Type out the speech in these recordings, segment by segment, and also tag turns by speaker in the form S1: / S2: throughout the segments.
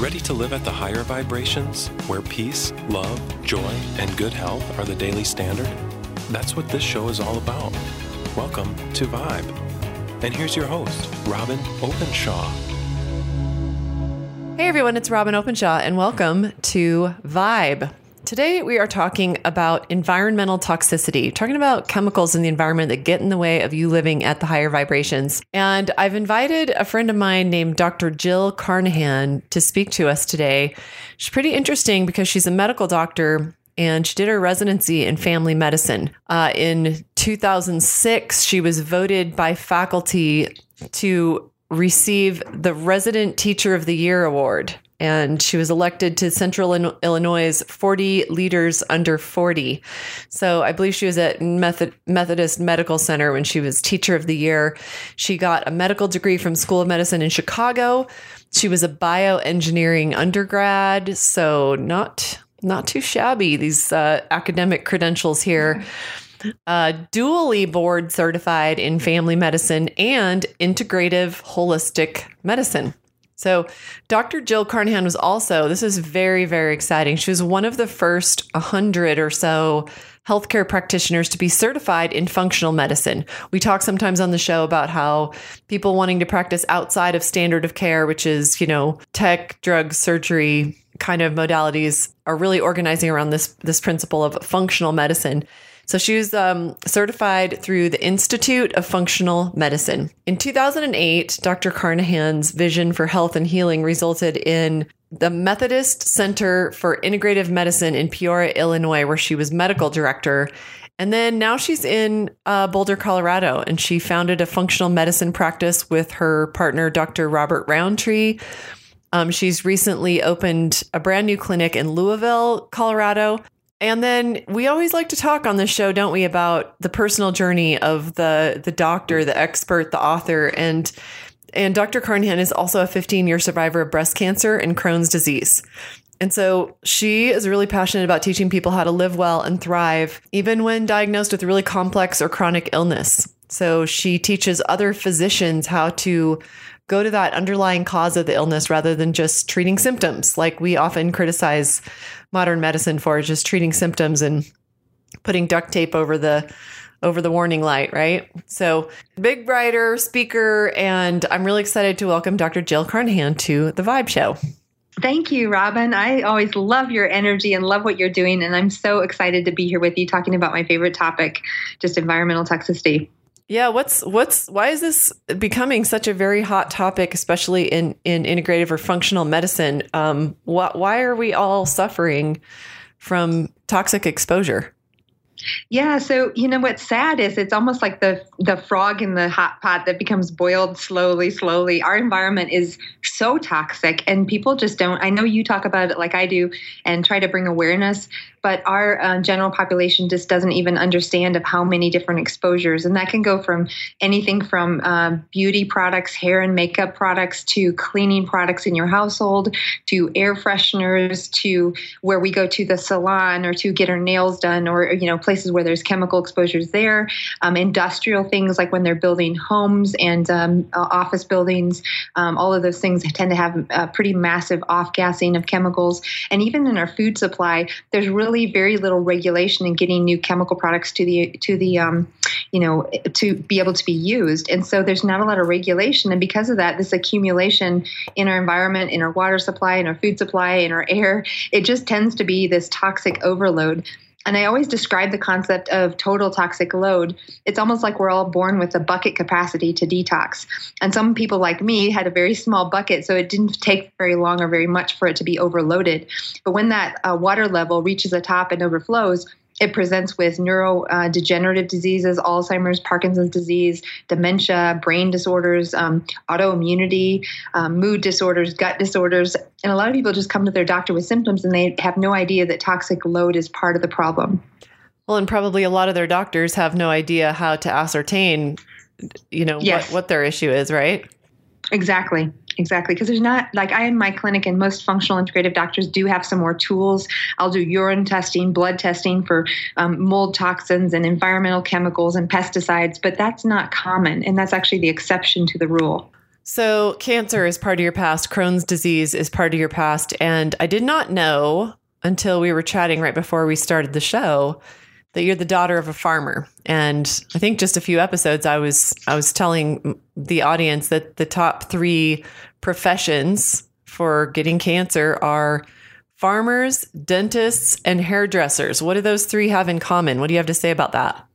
S1: Ready to live at the higher vibrations, where peace, love, joy, and good health are the daily standard? That's what this show is all about. Welcome to Vibe. And here's your host, Robyn Openshaw.
S2: Hey everyone, it's Robyn Openshaw, and welcome to Vibe. Today we are talking about environmental toxicity, talking about chemicals in the environment that get in the way of you living at the higher vibrations. And I've invited a friend of mine named Dr. Jill Carnahan to speak to us today. She's pretty interesting because she's a medical doctor and she did her residency in family medicine. Uh, in 2006, she was voted by faculty to receive the Resident Teacher of the Year award. And she was elected to Central Illinois' 40 leaders under 40. So I believe she was at Method- Methodist Medical Center when she was Teacher of the Year. She got a medical degree from School of Medicine in Chicago. She was a bioengineering undergrad, so not not too shabby. These uh, academic credentials here uh, dually board certified in family medicine and integrative holistic medicine. So, Dr. Jill Carnahan was also, this is very, very exciting. She was one of the first 100 or so healthcare practitioners to be certified in functional medicine. We talk sometimes on the show about how people wanting to practice outside of standard of care, which is, you know, tech, drug, surgery kind of modalities, are really organizing around this this principle of functional medicine. So she was um, certified through the Institute of Functional Medicine. In 2008, Dr. Carnahan's vision for health and healing resulted in the Methodist Center for Integrative Medicine in Peoria, Illinois, where she was medical director. And then now she's in uh, Boulder, Colorado, and she founded a functional medicine practice with her partner, Dr. Robert Rountree. Um, she's recently opened a brand new clinic in Louisville, Colorado. And then we always like to talk on this show, don't we, about the personal journey of the the doctor, the expert, the author, and and Dr. Carnahan is also a 15 year survivor of breast cancer and Crohn's disease. And so she is really passionate about teaching people how to live well and thrive, even when diagnosed with really complex or chronic illness. So she teaches other physicians how to go to that underlying cause of the illness rather than just treating symptoms, like we often criticize modern medicine for just treating symptoms and putting duct tape over the over the warning light, right? So, big writer, speaker, and I'm really excited to welcome Dr. Jill Carnahan to the Vibe Show.
S3: Thank you, Robyn. I always love your energy and love what you're doing. And I'm so excited to be here with you talking about my favorite topic, just environmental toxicity.
S2: Yeah, what's what's why is this becoming such a very hot topic, especially in in integrative or functional medicine? Um, wh- why are we all suffering from toxic exposure?
S3: Yeah, so you know what's sad is it's almost like the the frog in the hot pot that becomes boiled slowly, slowly. Our environment is so toxic, and people just don't. I know you talk about it like I do, and try to bring awareness, but our uh, general population just doesn't even understand of how many different exposures, and that can go from anything from uh, beauty products, hair and makeup products, to cleaning products in your household, to air fresheners, to where we go to the salon or to get our nails done, or you know places where there's chemical exposures there, um, industrial things like when they're building homes and um, uh, office buildings. Um, all of those things tend to have a pretty massive off gassing of chemicals. And even in our food supply, there's really very little regulation in getting new chemical products to the to the um, you know to be able to be used. And so there's not a lot of regulation. And because of that, this accumulation in our environment, in our water supply, in our food supply, in our air, it just tends to be this toxic overload. And I always describe the concept of total toxic load. It's almost like we're all born with a bucket capacity to detox. And some people like me had a very small bucket, so it didn't take very long or very much for it to be overloaded. But when that uh, water level reaches the top and overflows, it presents with neurodegenerative uh, diseases, Alzheimer's, Parkinson's disease, dementia, brain disorders, um, autoimmunity, um, mood disorders, gut disorders. And a lot of people just come to their doctor with symptoms and they have no idea that toxic load is part of the problem.
S2: Well, and probably a lot of their doctors have no idea how to ascertain, you know, yes. what, what their issue is, right?
S3: Exactly. Exactly. Because there's not, like, I in my clinic, and most functional integrative doctors do have some more tools. I'll do urine testing, blood testing for um, mold toxins and environmental chemicals and pesticides, but that's not common. And that's actually the exception to the rule.
S2: So, cancer is part of your past, Crohn's disease is part of your past. And I did not know until we were chatting right before we started the show that you're the daughter of a farmer. And I think just a few episodes I was I was telling the audience that the top 3 professions for getting cancer are farmers, dentists, and hairdressers. What do those three have in common? What do you have to say about that?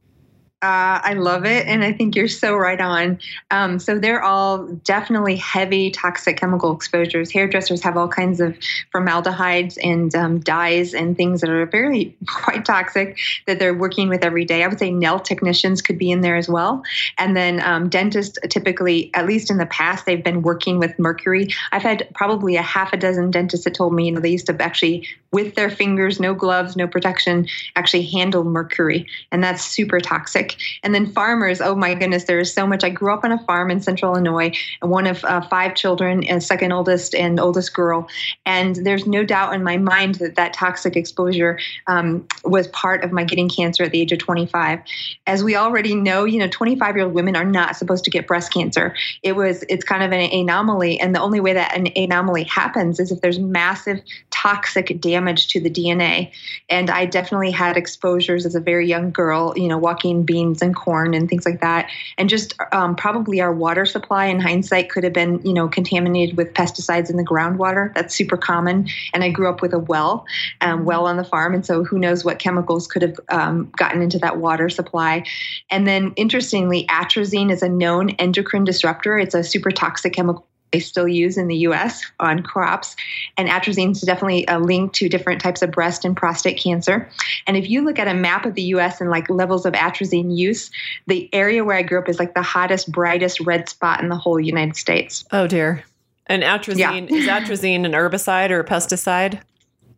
S3: Uh, I love it. And I think you're so right on. Um, so they're all definitely heavy toxic chemical exposures. Hairdressers have all kinds of formaldehydes and um, dyes and things that are very quite toxic that they're working with every day. I would say nail technicians could be in there as well. And then um, dentists typically, at least in the past, they've been working with mercury. I've had probably a half a dozen dentists that told me, you know, they used to actually, with their fingers, no gloves, no protection, actually handle mercury. And that's super toxic. And then farmers, oh my goodness, there is so much. I grew up on a farm in central Illinois, one of uh, five children, and second oldest and oldest girl. And there's no doubt in my mind that that toxic exposure um, was part of my getting cancer at the age of 25. As we already know, you know, 25 year old women are not supposed to get breast cancer. It was, it's kind of an anomaly. And the only way that an anomaly happens is if there's massive toxic damage to the DNA. And I definitely had exposures as a very young girl, you know, walking beans and corn and things like that. And just um, probably our water supply in hindsight could have been, you know, contaminated with pesticides in the groundwater. That's super common. And I grew up with a well, um, well on the farm. And so who knows what chemicals could have um, gotten into that water supply. And then interestingly, atrazine is a known endocrine disruptor. It's a super toxic chemical they still use in the US on crops. And atrazine is definitely a link to different types of breast and prostate cancer. And if you look at a map of the US and like levels of atrazine use, the area where I grew up is like the hottest, brightest red spot in the whole United States.
S2: Oh, dear. And atrazine, yeah. is atrazine an herbicide or a pesticide?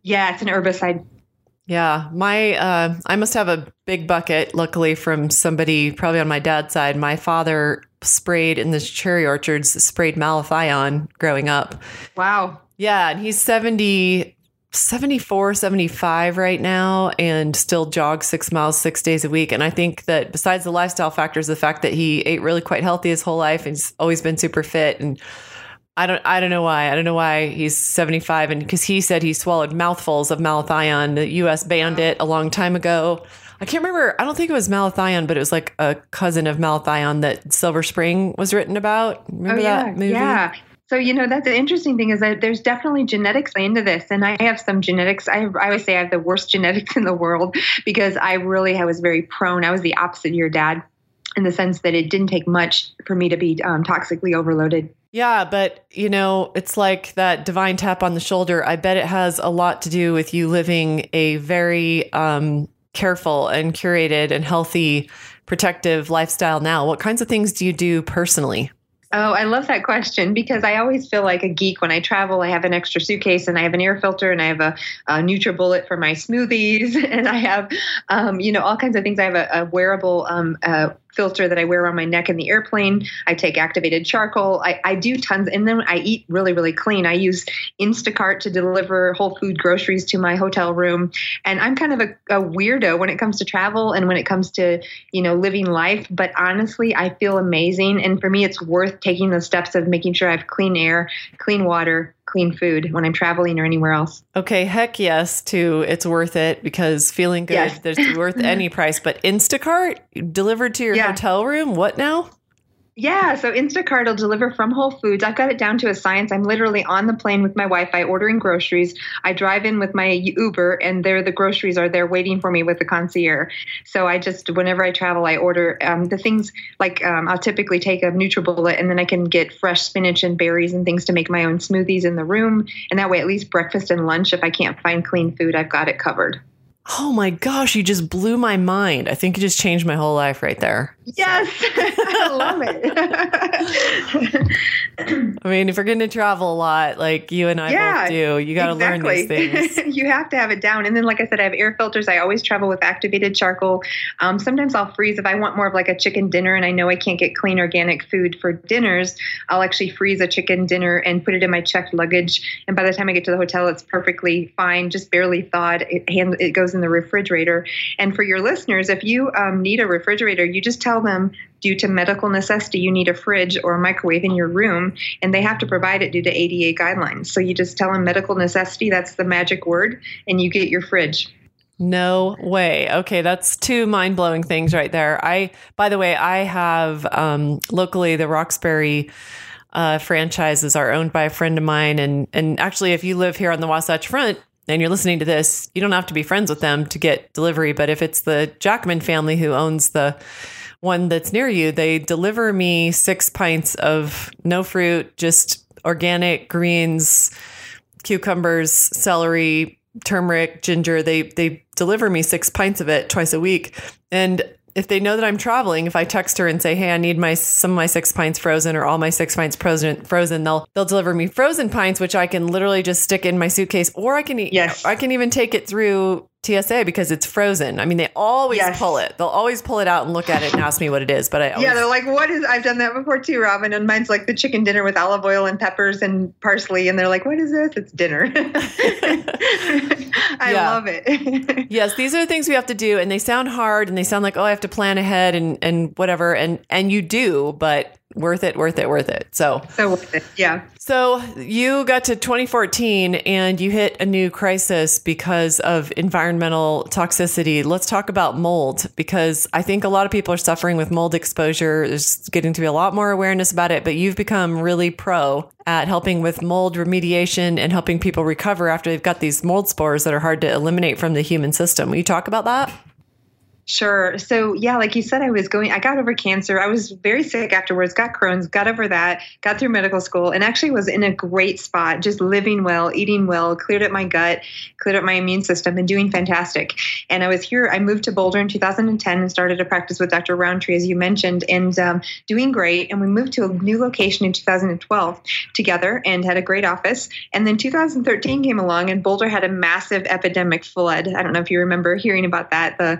S3: Yeah, it's an herbicide.
S2: Yeah, my uh, I must have a big bucket. Luckily, from somebody probably on my dad's side. My father sprayed in the cherry orchards, sprayed malathion growing up.
S3: Wow.
S2: Yeah, and he's 70, 74, 75 right now, and still jogs six miles six days a week. And I think that besides the lifestyle factors, the fact that he ate really quite healthy his whole life and he's always been super fit and I don't I don't know why. I don't know why he's 75 and because he said he swallowed mouthfuls of malathion. The US banned it a long time ago. I can't remember. I don't think it was malathion, but it was like a cousin of malathion that Silent Spring was written about. Remember
S3: oh, yeah,
S2: that movie?
S3: Yeah. So you know that's the interesting thing is that there's definitely genetics into this, and I have some genetics. I, I always say I have the worst genetics in the world because I really I was very prone. I was the opposite of your dad in the sense that it didn't take much for me to be um, toxically overloaded.
S2: Yeah, but you know, it's like that divine tap on the shoulder. I bet it has a lot to do with you living a very um, careful and curated and healthy, protective lifestyle now. What kinds of things do you do personally?
S3: Oh, I love that question because I always feel like a geek when I travel. I have an extra suitcase and I have an air filter and I have a, a NutriBullet for my smoothies and I have, um, you know, all kinds of things. I have a, a wearable um, uh, filter that I wear on my neck in the airplane. I take activated charcoal. I, I do tons, and then I eat really, really clean. I use Instacart to deliver whole food groceries to my hotel room. And I'm kind of a, a weirdo when it comes to travel and when it comes to, you know, living life. But honestly, I feel amazing. And for me, it's worth taking the steps of making sure I have clean air, clean water, clean food when I'm traveling or anywhere else.
S2: Okay, heck yes to it's worth it because feeling good yes. there's worth any price. But Instacart delivered to your yeah. hotel room, what now?
S3: Yeah, so Instacart will deliver from Whole Foods. I've got it down to a science. I'm literally on the plane with my Wi-Fi ordering groceries. I drive in with my Uber, and there the groceries are there waiting for me with the concierge. So I just whenever I travel, I order um, the things like um, I'll typically take a NutriBullet, and then I can get fresh spinach and berries and things to make my own smoothies in the room. And that way, at least breakfast and lunch, if I can't find clean food, I've got it covered.
S2: Oh my gosh, you just blew my mind. I think you just changed my whole life right there.
S3: Yes, I love it.
S2: I mean, if you're going to travel a lot, like you and I yeah, both do, you got to exactly. learn these things.
S3: you have to have it down. And then, like I said, I have air filters. I always travel with activated charcoal. Um, sometimes I'll freeze if I want more of like a chicken dinner and I know I can't get clean organic food for dinners. I'll actually freeze a chicken dinner and put it in my checked luggage. And by the time I get to the hotel, it's perfectly fine, just barely thawed. It, hand, it goes in the refrigerator. And for your listeners, if you um, need a refrigerator, you just tell tell them due to medical necessity you need a fridge or a microwave in your room and they have to provide it due to ada guidelines so you just tell them medical necessity that's the magic word and you get your fridge
S2: no way. Okay, that's two mind blowing things right there. I, by the way, I have um, locally the Roxberry uh, franchises are owned by a friend of mine, and and actually, if you live here on the Wasatch Front and you're listening to this, you don't have to be friends with them to get delivery. But if it's the Jackman family who owns the one that's near you, they deliver me six pints of no fruit, just organic greens, cucumbers, celery, turmeric, ginger. They they deliver me six pints of it twice a week. And if they know that I'm traveling, if I text her and say, "Hey, I need my some of my six pints frozen or all my six pints frozen," frozen, they'll they'll deliver me frozen pints, which I can literally just stick in my suitcase, or I can eat.
S3: Yes.
S2: I can even take it through TSA because it's frozen. I mean, they always
S3: Yes.
S2: pull it. They'll always pull it out and look at it and ask me what it is. But I always,
S3: Yeah, they're like, what is? I've done that before too, Robyn. And mine's like the chicken dinner with olive oil and peppers and parsley. And they're like, what is this? It's dinner. I
S2: Yeah.
S3: love it.
S2: Yes, these are the things we have to do, and they sound hard, and they sound like oh, I have to plan ahead and and whatever, and and you do, but worth it, worth it, worth it. So
S3: so worth it. Yeah.
S2: So you got to 2014 and you hit a new crisis because of environmental toxicity. Let's talk about mold because I think a lot of people are suffering with mold exposure. There's getting to be a lot more awareness about it, but you've become really pro at helping with mold remediation and helping people recover after they've got these mold spores that are hard to eliminate from the human system. Will you talk about that?
S3: Sure. So, yeah, like you said, I was going, I got over cancer. I was very sick afterwards, got Crohn's, got over that, got through medical school, and actually was in a great spot, just living well, eating well, cleared up my gut, cleared up my immune system, and doing fantastic. And I was here, I moved to Boulder in 2010 and started a practice with Dr. Rountree, as you mentioned, and um, doing great. And we moved to a new location in 2012 together and had a great office. And then 2013 came along, and Boulder had a massive epidemic flood. I don't know if you remember hearing about that. The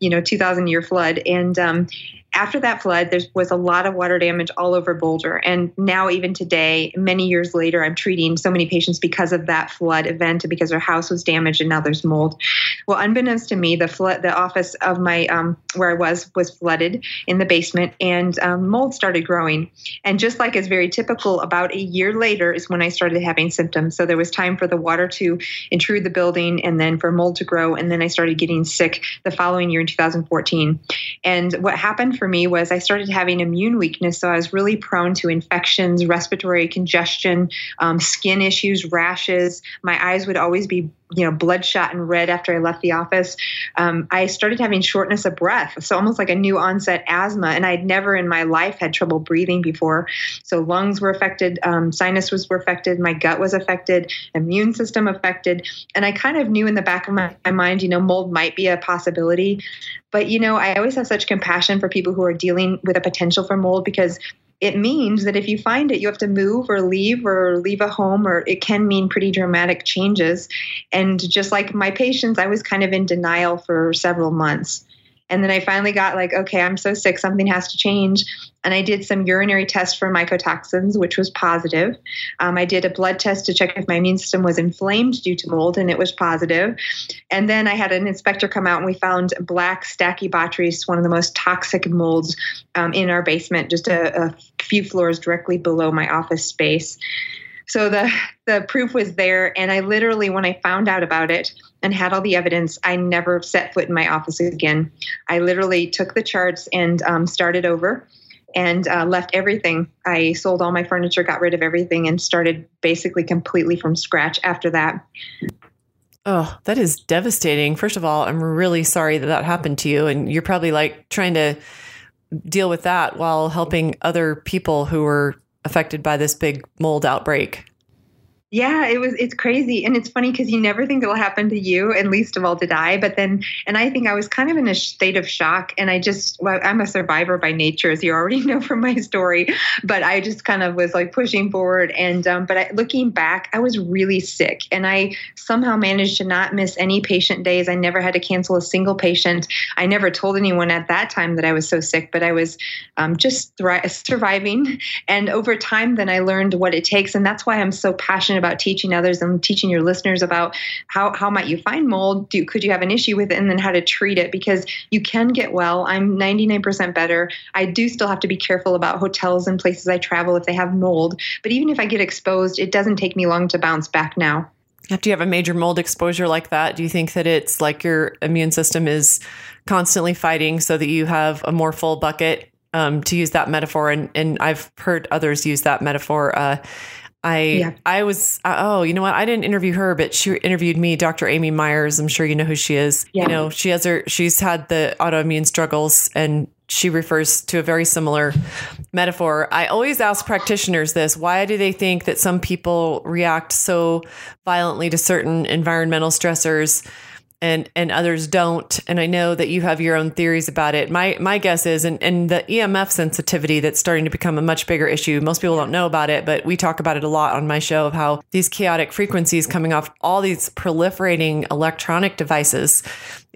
S3: you know 2000 year flood. And um, after that flood, there was a lot of water damage all over Boulder. And now, even today, many years later, I'm treating so many patients because of that flood event and because their house was damaged and now there's mold. Well, unbeknownst to me, the flood, the office of my um, where I was was flooded in the basement, and um, mold started growing. And just like is very typical, about a year later is when I started having symptoms. So there was time for the water to intrude the building, and then for mold to grow, and then I started getting sick the following year in 2014. And what happened for me was I started having immune weakness. So I was really prone to infections, respiratory congestion, um, skin issues, rashes. My eyes would always be you know bloodshot and red after I left the office. Um, I started having shortness of breath, so almost like a new onset asthma, and I'd never in my life had trouble breathing before. So lungs were affected, um, sinus was were affected, my gut was affected, immune system affected, and I kind of knew in the back of my, my mind, you know, mold might be a possibility. But you know, I always have such compassion for people who are dealing with a potential for mold because it means that if you find it, you have to move or leave or leave a home, or it can mean pretty dramatic changes. And just like my patients, I was kind of in denial for several months. And then I finally got like, okay, I'm so sick, something has to change. And I did some urinary tests for mycotoxins, which was positive. Um, I did a blood test to check if my immune system was inflamed due to mold, and it was positive. And then I had an inspector come out, and we found black stachybotrys, one of the most toxic molds um, in our basement, just a, a few floors directly below my office space. So the the proof was there, and I literally, when I found out about it and had all the evidence, I never set foot in my office again. I literally took the charts and um, started over, and uh, left everything. I sold all my furniture, got rid of everything, and started basically completely from scratch after that.
S2: Oh, that is devastating. First of all, I'm really sorry that that happened to you. And you're probably like trying to deal with that while helping other people who were affected by this big mold outbreak.
S3: Yeah, it was. It's crazy, and it's funny because you never think it'll happen to you, and least of all did I. But then, and I think I was kind of in a state of shock, and I just, well, I'm a survivor by nature, as you already know from my story. But I just kind of was like pushing forward, and um, but I, looking back, I was really sick, and I somehow managed to not miss any patient days. I never had to cancel a single patient. I never told anyone at that time that I was so sick, but I was um, just thri- surviving. And over time, then I learned what it takes, and that's why I'm so passionate about teaching others and teaching your listeners about how, how might you find mold? Do, could you have an issue with it and then how to treat it? Because you can get well. I'm 99% better. I do still have to be careful about hotels and places I travel if they have mold. But even if I get exposed, it doesn't take me long to bounce back now.
S2: After you have a major mold exposure like that, do you think that it's like your immune system is constantly fighting so that you have a more full bucket um, to use that metaphor, and and I've heard others use that metaphor. Uh, I yeah. I was uh, oh you know what I didn't interview her but she interviewed me Dr. Amy Myers I'm sure you know who she is yeah. you know she has her she's had the autoimmune struggles and she refers to a very similar metaphor. I always ask practitioners this why do they think that some people react so violently to certain environmental stressors and and others don't. And i know that you have your own theories about it. My my guess is and, and the emf sensitivity that's starting to become a much bigger issue most people don't know about it but we talk about it a lot on my show of how these chaotic frequencies coming off all these proliferating electronic devices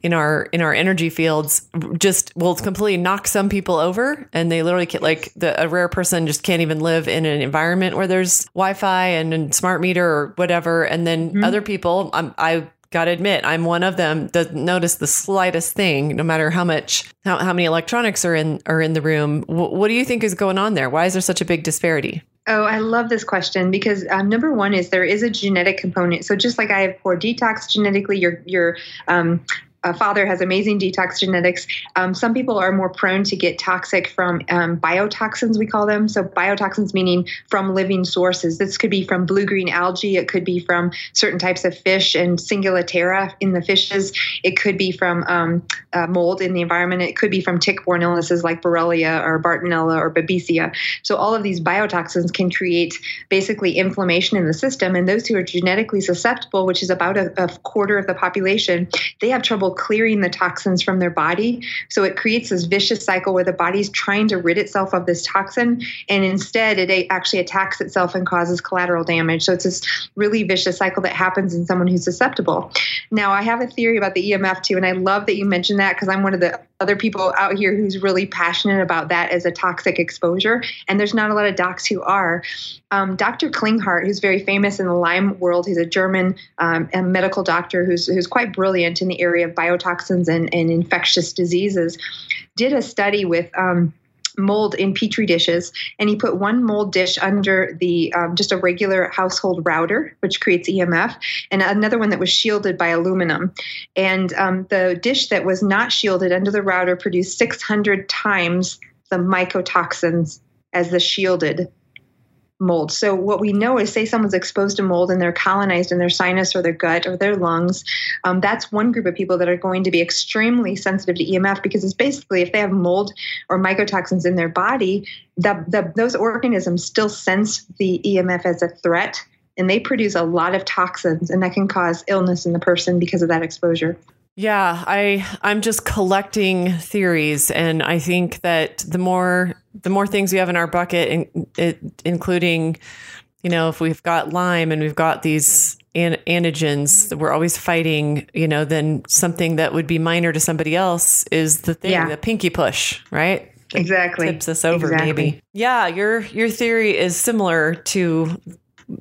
S2: in our in our energy fields just will completely knock some people over. And they literally can like the a rare person just can't even live in an environment where there's wi-fi and, and smart meter or whatever. And then mm-hmm. other people I'm, i got to admit, I'm one of them. Doesn't notice the slightest thing, no matter how much how, how many electronics are in are in the room. W- what do you think is going on there? Why is there such a big disparity?
S3: Oh, I love this question because um, number one is there is a genetic component. So just like I have poor detox genetically, your your um, uh, father has amazing detox genetics. Um, some people are more prone to get toxic from um, biotoxins, we call them. So, biotoxins meaning from living sources. This could be from blue green algae, it could be from certain types of fish and ciguatera in the fishes, it could be from um, uh, mold in the environment, it could be from tick borne illnesses like Borrelia or Bartonella or Babesia. So, all of these biotoxins can create basically inflammation in the system. And those who are genetically susceptible, which is about a, a quarter of the population, they have trouble clearing the toxins from their body. So it creates this vicious cycle where the body's trying to rid itself of this toxin, and instead it actually attacks itself and causes collateral damage. So it's this really vicious cycle that happens in someone who's susceptible. Now, I have a theory about the EMF too, and I love that you mentioned that because I'm one of the other people out here who's really passionate about that as a toxic exposure. And there's not a lot of docs who are. Um, Dr. Klinghardt, who's very famous in the Lyme world, he's a German um, a medical doctor who's, who's quite brilliant in the area of biotoxins and, and infectious diseases, did a study with. Um, mold in petri dishes and he put one mold dish under the um, just a regular household router which creates emf and another one that was shielded by aluminum and um, the dish that was not shielded under the router produced 600 times the mycotoxins as the shielded mold. So what we know is, say someone's exposed to mold and they're colonized in their sinus or their gut or their lungs, um, that's one group of people that are going to be extremely sensitive to EMF because it's basically if they have mold or mycotoxins in their body, the, the, those organisms still sense the EMF as a threat and they produce a lot of toxins and that can cause illness in the person because of that exposure.
S2: Yeah, I I'm just collecting theories, and I think that the more the more things we have in our bucket, in, it, including, you know, if we've got Lyme and we've got these an, antigens that we're always fighting, you know, then something that would be minor to somebody else is the thing, yeah. the pinky push, right?
S3: exactly
S2: tips us over exactly. maybe yeah your your theory is similar to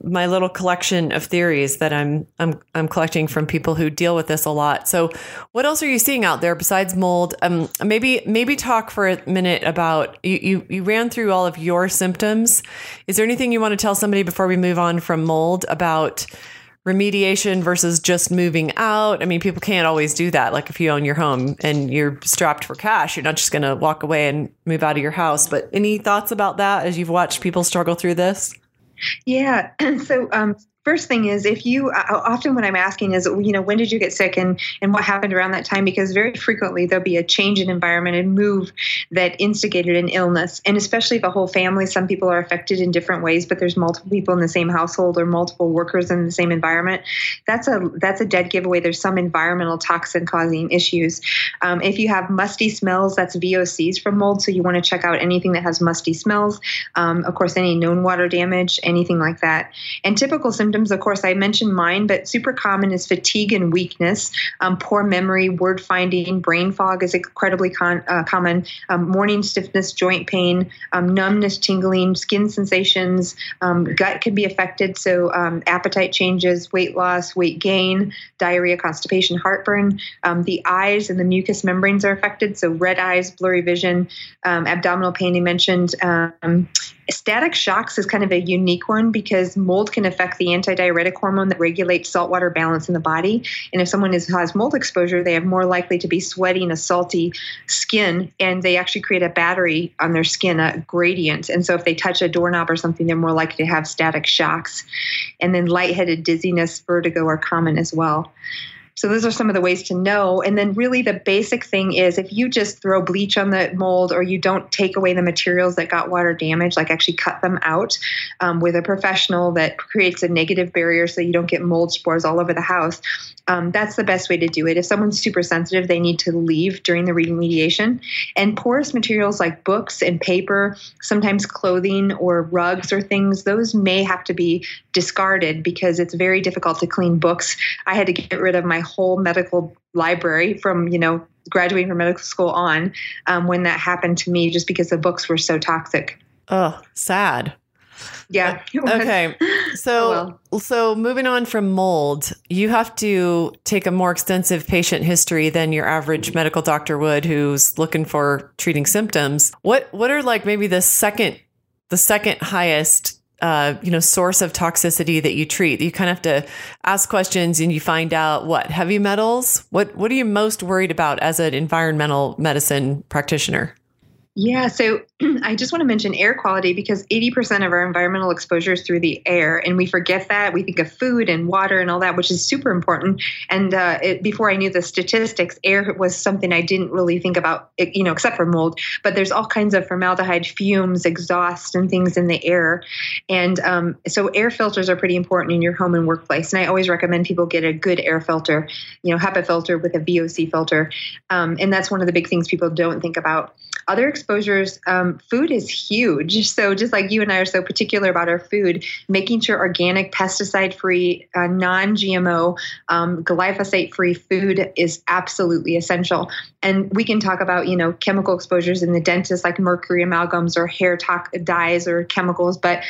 S2: my little collection of theories that I'm I'm I'm collecting from people who deal with this a lot. So, what else are you seeing out there besides mold? Um, maybe maybe talk for a minute about you, you you ran through all of your symptoms. Is there anything you want to tell somebody before we move on from mold about remediation versus just moving out? I mean, people can't always do that. Like if you own your home and you're strapped for cash, you're not just going to walk away and move out of your house. But any thoughts about that as you've watched people struggle through this?
S3: Yeah. So um, first thing is if you often what i'm asking is you know when did you get sick and and what happened around that time? Because very frequently there'll be a change in environment and move that instigated an illness. And especially if a whole family some people are affected in different ways but there's multiple people in the same household or multiple workers in the same environment that's a that's a dead giveaway. There's some environmental toxin causing issues. Um, if you have musty smells that's vocs from mold so you want to check out anything that has musty smells um, of course any known water damage anything like that. And typical symptoms symptoms, of course, I mentioned mine, but super common is fatigue and weakness, um, poor memory, word finding, brain fog is incredibly con- uh, common, um, morning stiffness, joint pain, um, numbness, tingling, skin sensations, um, gut can be affected, so um, appetite changes, weight loss, weight gain, diarrhea, constipation, heartburn. Um, the eyes and the mucous membranes are affected, so red eyes, blurry vision, abdominal pain, you mentioned. Static shocks is kind of a unique one because mold can affect the antidiuretic hormone that regulates saltwater balance in the body. And if someone is, has mold exposure, they are more likely to be sweating a salty skin and they actually create a battery on their skin, a gradient. And so if they touch a doorknob or something, they're more likely to have static shocks. And then lightheaded, dizziness, vertigo are common as well. So those are some of the ways to know. And then really the basic thing is if you just throw bleach on the mold or you don't take away the materials that got water damage, like actually cut them out um, with a professional that creates a negative barrier so you don't get mold spores all over the house, um, that's the best way to do it. If someone's super sensitive, they need to leave during the remediation. And porous materials like books and paper, sometimes clothing or rugs or things, those may have to be discarded because it's very difficult to clean books. I had to get rid of my whole medical library from, you know, graduating from medical school on um, when that happened to me just because the books were so toxic.
S2: Oh, sad.
S3: Yeah.
S2: Okay. So oh, well. so moving on from mold, you have to take a more extensive patient history than your average medical doctor would who's looking for treating symptoms. What what are like maybe the second the second highest uh, you know source of toxicity that you treat you kind of have to ask questions and you find out what heavy metals what what are you most worried about as an environmental medicine practitioner
S3: yeah, so I just want to mention air quality because 80% of our environmental exposure is through the air, and we forget that. We think of food and water and all that, which is super important. And uh, it, before I knew the statistics, air was something I didn't really think about, you know, except for mold. But there's all kinds of formaldehyde fumes, exhaust, and things in the air. And um, so air filters are pretty important in your home and workplace. And I always recommend people get a good air filter, you know, HEPA filter with a VOC filter. Um, and that's one of the big things people don't think about. Other exposures, um, food is huge. So, just like you and I are so particular about our food, making sure organic, pesticide free, uh, non GMO, um, glyphosate free food is absolutely essential. And we can talk about, you know, chemical exposures in the dentist, like mercury amalgams or hair to- dyes or chemicals. But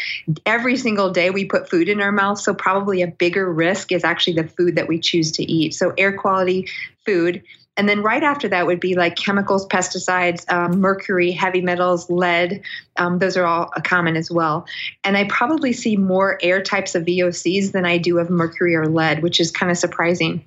S3: every single day we put food in our mouth. So, probably a bigger risk is actually the food that we choose to eat. So, air quality, food. And then right after that would be like chemicals, pesticides, um, mercury, heavy metals, lead. Um, those are all common as well. And I probably see more air types of VOCs than I do of mercury or lead, which is kind of surprising.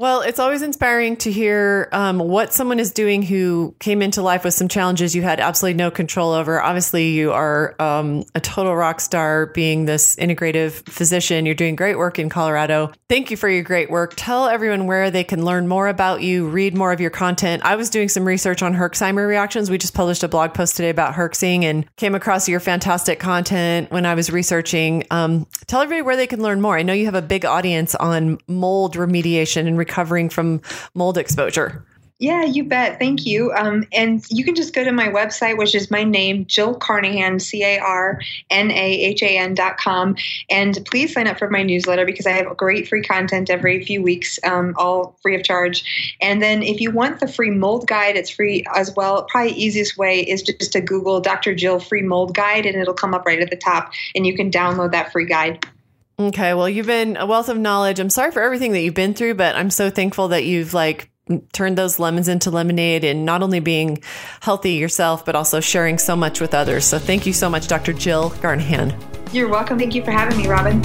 S2: Well, it's always inspiring to hear um, what someone is doing who came into life with some challenges you had absolutely no control over. Obviously, you are um, a total rock star being this integrative physician. You're doing great work in Colorado. Thank you for your great work. Tell everyone where they can learn more about you, read more of your content. I was doing some research on Herxheimer reactions. We just published a blog post today about Herxing and came across your fantastic content when I was researching. Um, tell everybody where they can learn more. I know you have a big audience on mold remediation and recovering from mold exposure.
S3: Yeah, you bet. Thank you. Um, and you can just go to my website, which is my name, Jill Carnahan, C A R N A H A N dot com. And please sign up for my newsletter because I have great free content every few weeks, um, all free of charge. And then if you want the free mold guide, it's free as well. Probably easiest way is just to Google Dr. Jill free mold guide and it'll come up right at the top and you can download that free guide.
S2: Okay, well, you've been a wealth of knowledge. I'm sorry for everything that you've been through, but I'm so thankful that you've like turned those lemons into lemonade and not only being healthy yourself, but also sharing so much with others. So thank you so much, Dr. Jill Carnahan.
S3: You're welcome. Thank you for having me, Robyn.